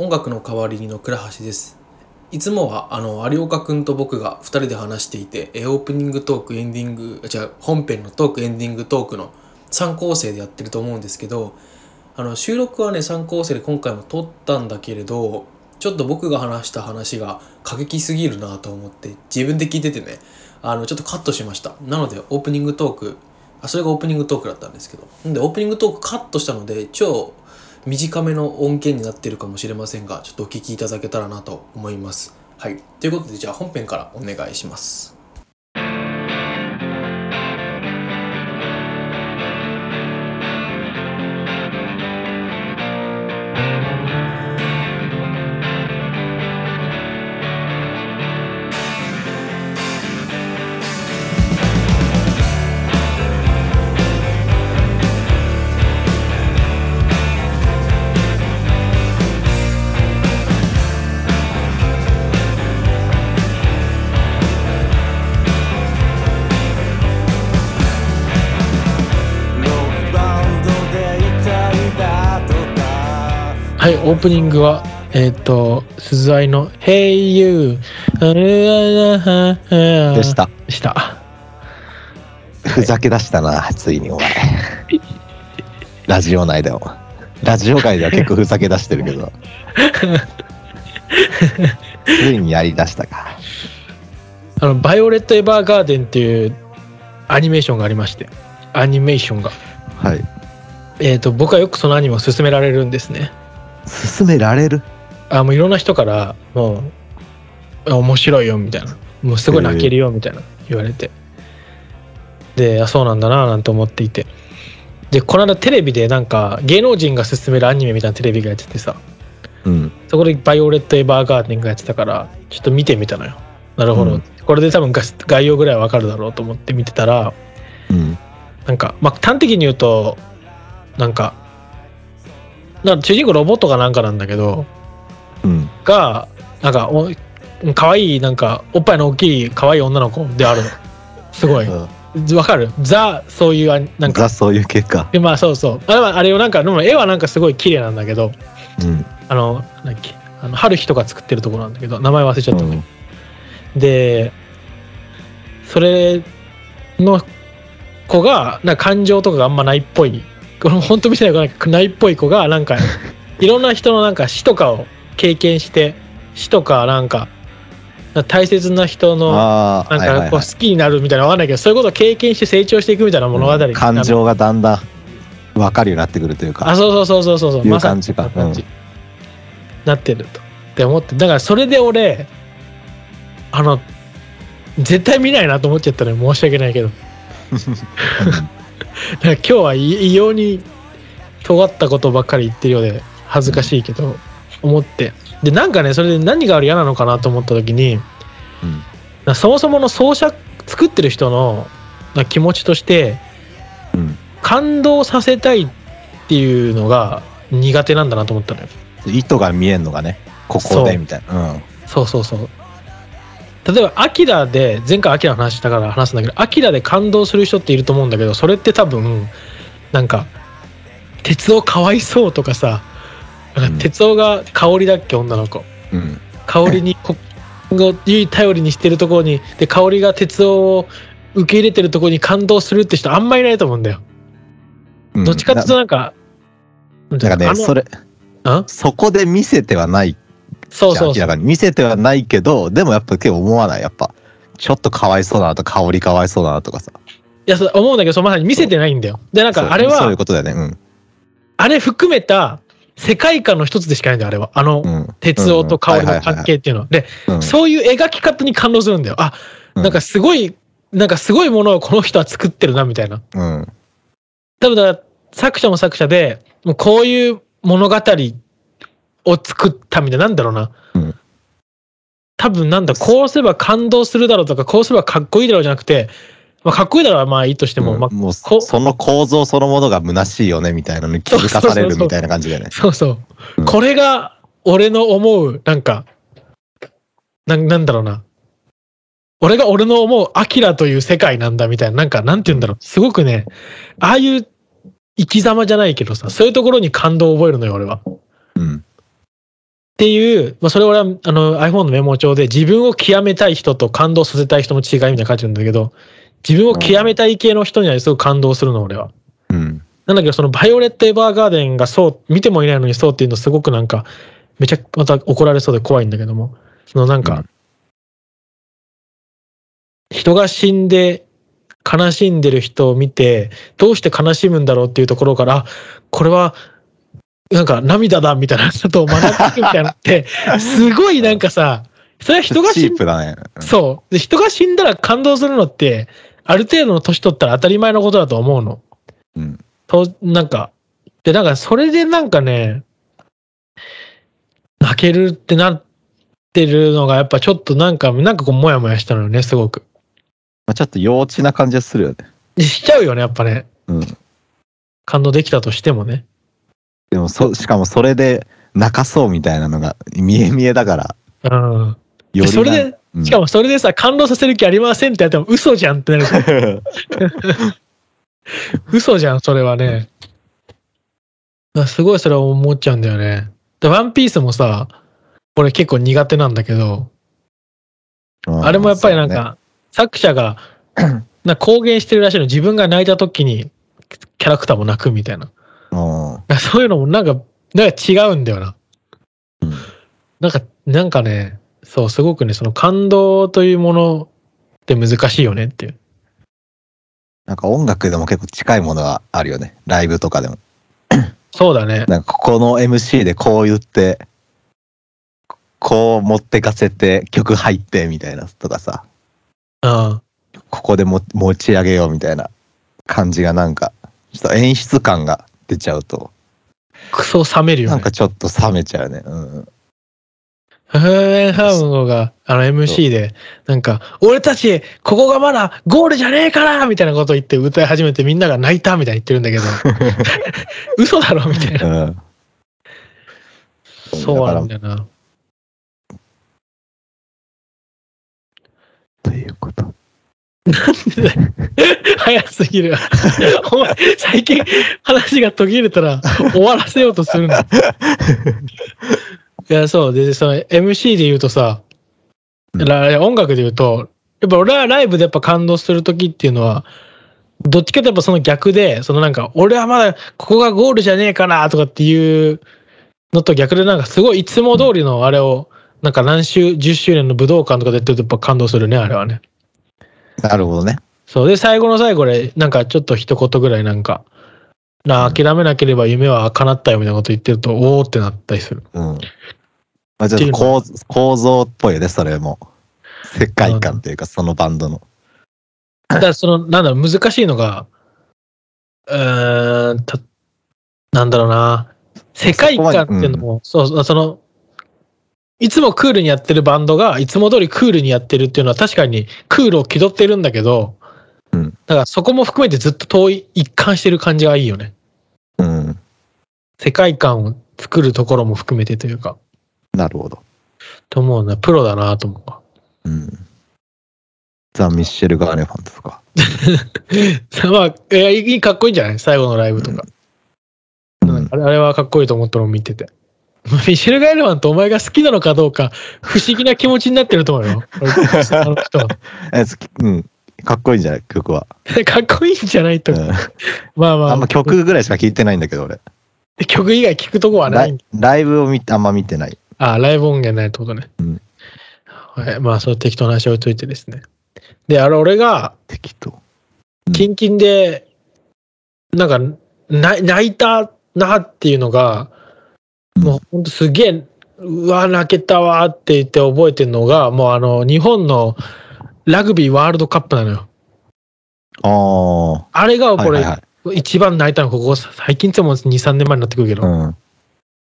音楽の代わりにの倉橋です。いつもはあの有岡くんと僕が2人で話していてオープニングトークエンディングじゃ本編のトークエンディングトークの3構成でやってると思うんですけどあの収録はね3構成で今回も撮ったんだけれどちょっと僕が話した話が過激すぎるなと思って自分で聞いててねあのちょっとカットしました。なのでオープニングトークあそれがオープニングトークだったんですけど。んでオープニングトークカットしたので超短めの音源になってるかもしれませんがちょっとお聴きいただけたらなと思います。はい。ということでじゃあ本編からお願いします。はいオープニングはえっ、と鈴愛の「Hey You」ででした。したふざけ出したな、ついにお前。ラジオ内でも。ラジオ界では結構ふざけ出してるけど。ついにやり出したか。あの「バイオレット・エヴァーガーデン」っていうアニメーションがありましてアニメーションがはい。えっ、と僕はよくそのアニメを勧められるんですね進められる？あもういろんな人からもう面白いよみたいな。もうすごい泣けるよみたいな言われて。であそうなんだななんて思っていて。でこの間テレビでなんか芸能人が勧めるアニメみたいなテレビがやっててさ。うん。そこで「バイオレット・エヴァーガーデン」がやってたからちょっと見てみたのよ。なるほど、うん。これで多分が概要ぐらいわかるだろうと思って見てたらうん。なんかまあ端的に言うとなんかな主人公ロボットかなんかなんだけどうん。がなんかお可愛いなんかおっぱいの大きい可愛い女の子であるの。すごい。わかる？ザそういうあなんか。ザ、そういう結果。でまあそうそう。あれはあれをなんかでも絵はなんかすごい綺麗なんだけどうん。あのなんだっけ？あの春日とか作ってるところなんだけど名前忘れちゃった。んだけうん。ど、でそれの子がな感情とかがあんまないっぽいこれ本当見せないかないっぽい子がなんか いろんな人のなんか死とかを経験して死とかなんか大切な人のなんかこう好きになるみたいなのわかんないけどそういうことを経験して成長していくみたいな物語、うん。感情がだんだん分かるようになってくるというか。あそうそうそうそうそう。まさに感じか。そんな感じ。なってると。って思って。だからそれで俺あの絶対見ないなと思っちゃったのよ。申し訳ないけど 今日は異異様に尖ったことばっかり言ってるようで恥ずかしいけど思って。でなんかねそれで何が嫌なのかなと思った時にうん。なそもそもの奏者作ってる人のな気持ちとしてうん。感動させたいっていうのが苦手なんだなと思ったのよ。意図が見えんのがね、ここでみたいな。うん。そうそうそう例えば「アキラで前回「アキラの話したから話すんだけど「アキラで感動する人っていると思うんだけどそれって多分なんか「鉄夫かわいそう」とかさなんうんか鉄夫が香りだっけ女の子うん。香りにこを唯頼りにしてるところにで香りが鉄夫を受け入れてるところに感動するって人あんまいないと思うんだよ。うんどっちかっていうとなんか、なんかね、それ、あ？そこで見せてはないそうそうそう。明らかに見せてはないけどでもやっぱ結構思わない？やっぱちょっとかわいそうだなとか香りかわいそうだなとかさ。いやそう思うんだけどそのまさに見せてないんだよ。でなんかあれはそういうことだよね。うん。あれ含めた世界観の一つでしかないんだよあれは。あのうん。鉄夫と香りの関係っていうのは。でうん。そういう描き方に感動するんだよ。あうん。なんかすごいなんかすごいものをこの人は作ってるなみたいな。うん。多分だから作者も作者でもうこういう物語を作ったみたいななんだろうな、うん。多分なんだこうすれば感動するだろうとかこうすればかっこいいだろうじゃなくて、まあ、かっこいいだろうはまあいいとしても、まあ、うんもうこその構造そのものが虚しいよねみたいなの に気づかされるみたいな感じだよね。そうそう、うん。これが俺の思うなんかななんだろうな。俺が俺の思うアキラという世界なんだみたいななんかなんて言うんだろう。すごくねああいう生き様じゃないけどさそういうところに感動を覚えるのよ俺は。うんっていう、まあ、それ俺はあの iPhone のメモ帳で自分を極めたい人と感動させたい人の違いみたいなの書いてるんだけど、自分を極めたい系の人にはすごく感動するの、俺は。うん。なんだけど、そのバイオレット・エヴァーガーデンがそう、見てもいないのにそうっていうのすごくなんか、めちゃまた怒られそうで怖いんだけども、そのなんか、うん人が死んで悲しんでる人を見て、どうして悲しむんだろうっていうところから、あこれは、なんか涙だみたいなことを学んでいくみたいなのって、すごいなんかさ、それは人がチ死んだね。うんそう。で、人が死んだら感動するのって、ある程度の年取ったら当たり前のことだと思うの。うん。と、なんか、で、なんか、それでなんかね、泣けるってなってるのが、やっぱちょっとなんか、なんかこう、もやもやしたのよね、すごく。まあ、ちょっと幼稚な感じがするよね。しちゃうよね、やっぱね。うん。感動できたとしてもね。でもそ、しかもそれで泣かそうみたいなのが見え見えだから、うん。よりなそれで、うんしかもそれでさ、感動させる気ありませんってやっても嘘じゃんってなる。嘘じゃん、それはね。あすごいそれは思っちゃうんだよね。で、ワンピースもさ、俺結構苦手なんだけど、うんあれもやっぱりなんか、作者が、な公言してるらしいの。自分が泣いた時に、キャラクターも泣くみたいな。そうねそういうのもなんか、なんか違うんだよな。なんか、なんかね、そう、すごくね、その感動というものって難しいよねっていう。なんか音楽でも結構近いものがあるよね。ライブとかでも。そうだね。なんかここの MC でこう言って、こう持ってかせて曲入ってみたいなとかさ、うん。ここでも持ち上げようみたいな感じがなんか、ちょっと演出感が出ちゃうと、クソ冷めるよね。なんかちょっと冷めちゃうね。うん。フーハムが、あの MC で、なんか、俺たち、ここがまだゴールじゃねえからみたいなこと言って歌い始めてみんなが泣いたみたいに言ってるんだけど、嘘だろ？みたいな。うん。そうなんだよな。ということ。早すぎる。お前、最近話が途切れたら終わらせようとするの。いや、そう。で、その MC で言うとさ、うんら音楽で言うと、やっぱ俺はライブでやっぱ感動する時っていうのは、どっちかとやっぱその逆で、そのなんか、俺はまだここがゴールじゃねえかなとかっていうのと逆でなんかすごいいつも通りのあれを、なんか何周、10周年の武道館とかでやってるとやっぱ感動するね、あれはね。なるほどね。そう。で、最後の最後で、なんかちょっと一言ぐらいなんか、な諦めなければ夢は叶ったよみたいなこと言ってると、おーってなったりする。うん。まあ、ちょっと構図構造っぽいよね、それも。世界観っていうか、そのバンドの。だからその、なんだろう、難しいのが、うーん、た、なんだろうな、世界観っていうのも、そう、その、いつもクールにやってるバンドが、いつも通りクールにやってるっていうのは確かにクールを気取ってるんだけど、うんだからそこも含めてずっと遠い、一貫してる感じがいいよね。うん。世界観を作るところも含めてというか、なるほど。と思うな、プロだなと思うわ。うん。ザ・ミッシェル・ガーネファントとか。まあ、いや、いい、かっこいいんじゃない？最後のライブとか。うん。あれあれはかっこいいと思ったのを見てて。ミシェル・ガイルマンとお前が好きなのかどうか、不思議な気持ちになってると思うよ。俺 あの人は。え好きうん。かっこいいんじゃない曲は。かっこいいんじゃないと。うん。まあまあ。あんま曲ぐらいしか聴いてないんだけど、俺。曲以外聞くとこはないライ。ブを見てあんま見てない。あ、ライブ音源ないってことね。うんはい。まあ、そう適当な話置いといてですね。で、あれ、俺が、適当。キンキンで、なんか、な泣いたなっていうのが、もうほんとすげえ、うわ、泣けたわって言って覚えてるのが、もうあの、日本のラグビーワールドカップなのよ。ああ。あれがこれ、はいはいはい。一番泣いたの、ここ、最近ってもう2、3年前になってくるけど、うん。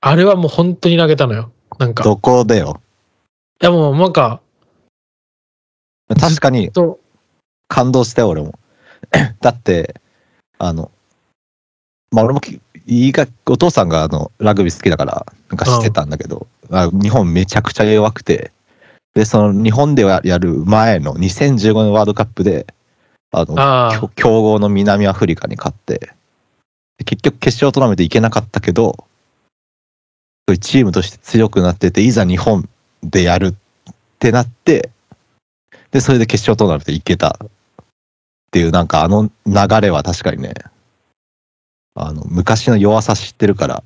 あれはもう本当に泣けたのよ。なんか、いどこでよ？やもうなんか、確かにと、感動したよ、俺も。だって、あの、まあ俺もきいいか、お父さんがあのラグビー好きだから、なんか知ってたんだけど、あ日本めちゃくちゃ弱くて、で、その日本ではやる前の2015年ワールドカップで、あの、あ強強豪の南アフリカに勝って、で結局決勝トーナメント行けなかったけど、チームとして強くなってて、いざ日本でやるってなって、で、それで決勝トーナメント行けたっていう、なんかあの流れは確かにね、あの、昔の弱さ知ってるから、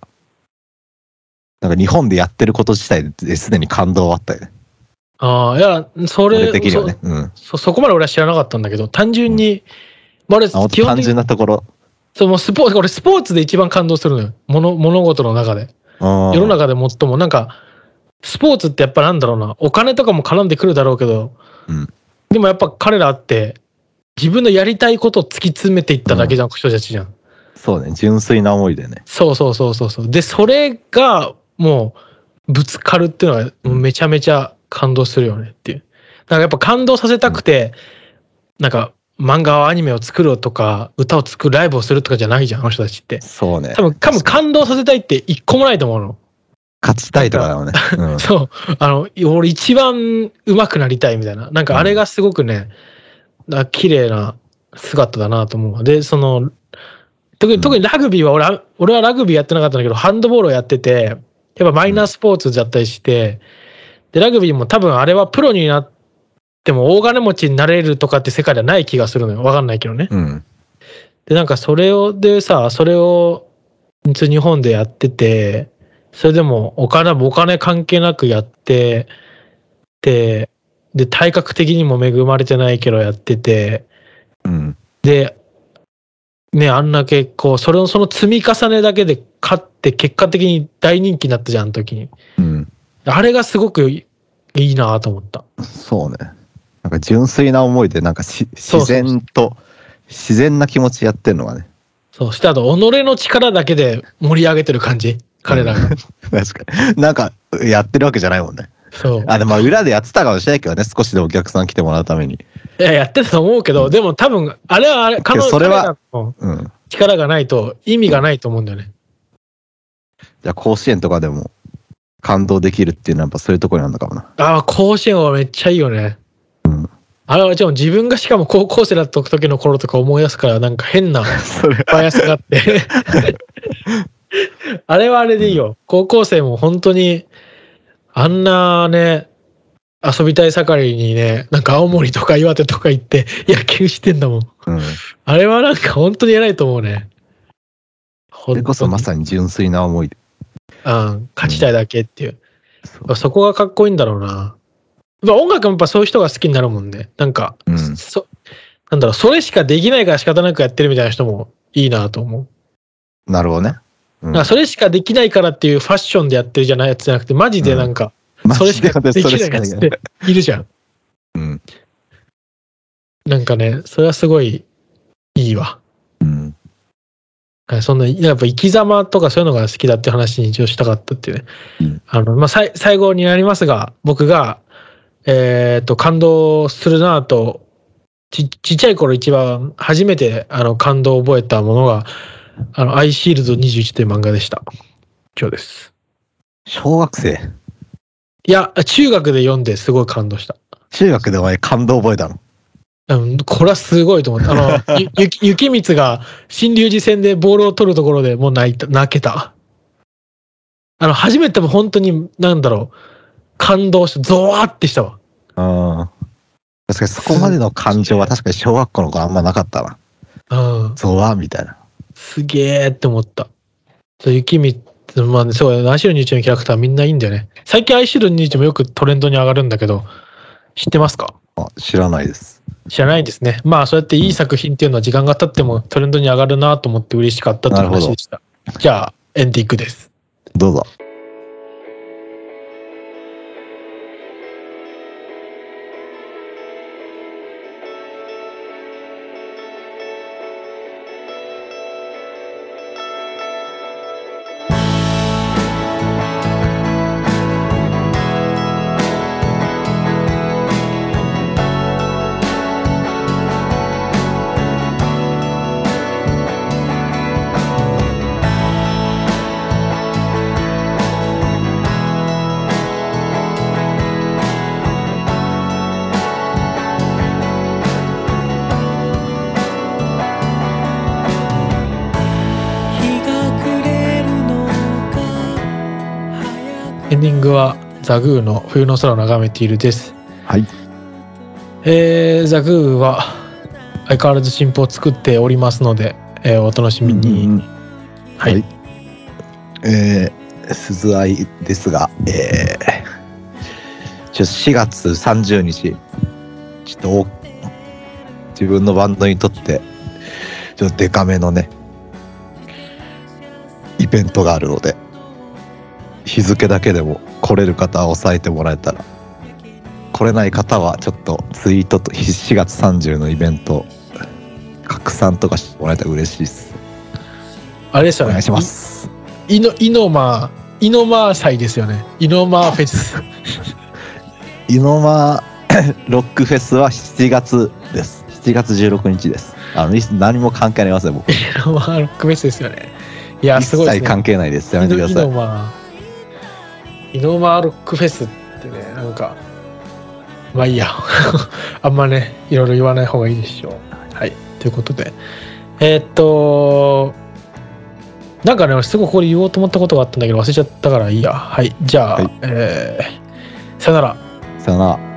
なんか日本でやってること自体ですでに感動あったよね。ああ、いや、それ俺的にはね。うん。そ、そこまで俺は知らなかったんだけど、単純に、まあ、俺、あ基本的に、純なところ。そう、もうスポーツ、俺スポーツで一番感動するのよ。物、物事の中で。世世の中で最も、なんか、スポーツってやっぱなんだろうな、お金とかも絡んでくるだろうけど、うんでもやっぱ彼らって、自分のやりたいことを突き詰めていっただけじゃん、人たちじゃん。そうね、純粋な思いでね。そうそうそうそうそう。で、それがもうぶつかるっていうのはめちゃめちゃ感動するよねっていう。なんかやっぱ感動させたくて、なんか漫画アニメを作るとか、歌を作るライブをするとかじゃないじゃん、あの人たちって。そうね。多分、多分感動させたいって一個もないと思うの。勝ちたいとかだもんね。うん。そう。あの、俺一番上手くなりたいみたいな。なんかあれがすごくね、な綺麗な姿だなと思う。で、その、特に、うん特にラグビーは俺は、俺はラグビーやってなかったんだけど、ハンドボールをやってて、やっぱマイナースポーツだったりして、で、ラグビーも多分あれはプロになっても大金持ちになれるとかって世界ではない気がするのよ。わかんないけどね。うん。で、なんかそれを、でさ、それを、日本でやってて、それでもお金、お金関係なくやって、で、で、体格的にも恵まれてないけどやってて、うん。で、ね、あんだけこう、それをその積み重ねだけで勝って結果的に大人気になったじゃん、あの時に。うん。あれがすごくいいなと思った。そうね。なんか純粋な思いで、なんかし自然と、自然な気持ちやってるのがね。そう、してあと、己の力だけで盛り上げてる感じ、彼らが。確かに。なんか、やってるわけじゃないもんね。そう。あ、でもまあ裏でやってたかもしれないけどね、少しでもお客さん来てもらうために。いや、やってたと思うけど、でも多分、あれはあれ、彼女それは彼らのうん。力がないと意味がないと思うんだよね。じゃあ甲子園とかでも感動できるっていうのはやっぱそういうところにあるのかもな。ああ、甲子園はめっちゃいいよね。うん。あれは、じゃあ自分がしかも高校生だった時の頃とか思い出すから、なんか変な バイアスがあって。あれはあれでいいよ。高校生も本当に、あんなね、遊びたい盛りにね、なんか青森とか岩手とか行って 野球してんだもん。うん。あれはなんか本当に偉いと思うね。それこそまさに純粋な思いで。うん、勝ちたいだけっていう。そうそこがかっこいいんだろうな。や音楽もやっぱそういう人が好きになるもんね。なんか、うんそなんだろう、それしかできないから仕方なくやってるみたいな人もいいなと思う。なるほどね。うんだからそれしかできないからっていうファッションでやってるじゃないやつじゃなくて、マジでなんか、それしかできないやつっているじゃん。うん。なんかね、それはすごいいいわ。うん。はいそんな、やっぱ生き様とかそういうのが好きだって話に一応したかったっていうね。うんあの、まあ、さい最後になりますが、僕が、えっ、と、感動するなと、ち、ちっちゃい頃一番初めてあの感動を覚えたものが、あの、アイシールド21という漫画でした。今日です。小学生？いや、中学で読んですごい感動した。中学でお前感動覚えたの？うん、これはすごいと思った。あの、ゆ、雪光が新龍寺戦でボールを取るところでもう泣いた、泣けた。あの、初めても本当に、なんだろう、感動して、ゾワーってしたわ。うん。確かにそこまでの感情は確かに小学校の頃あんまなかったな。うん、ゾワみたいな。すげーって思った。そう雪光、まあね、そうアイシール21のキャラクターみんないいんだよね。最近アイシール21もよくトレンドに上がるんだけど、知ってますか？あ、知らないです。知らないですね。まあ、そうやっていい作品っていうのは時間が経ってもトレンドに上がるなと思って嬉しかったという話でした。じゃあ、エンディングです。どうぞ。エンディングはザグーの冬の空を眺めているです。はい。えー、ザグーは相変わらず新譜を作っておりますので、えーお楽しみに。うんはい、はいえー、鈴愛ですが、えー、ちょ4月30日、ちょっとお自分のバンドにとって、ちょっとデカめのね、イベントがあるので、日付だけでも来れる方は押さえてもらえたら、来れない方はちょっとツイートと4月30のイベント、拡散とかしてもらえたら嬉しいです。あれですよね。お願いします。イノイノマイノマ祭ですよね。イノマフェス。イノマ ロックフェスは7月です。7月16日です。あのい何も関係ありません、僕。イノマロックフェスですよね。いや、一すごいね。切関係ないです。やめてください。イノマロックフェスってね、なんか、まあいいや。あんまね、いろいろ言わない方がいいでしょう。はい。ということで。えーっと、なんかね、すごいこれ言おうと思ったことがあったんだけど忘れちゃったからいいや。はい。じゃあ、はいえーさよなら。さよなら。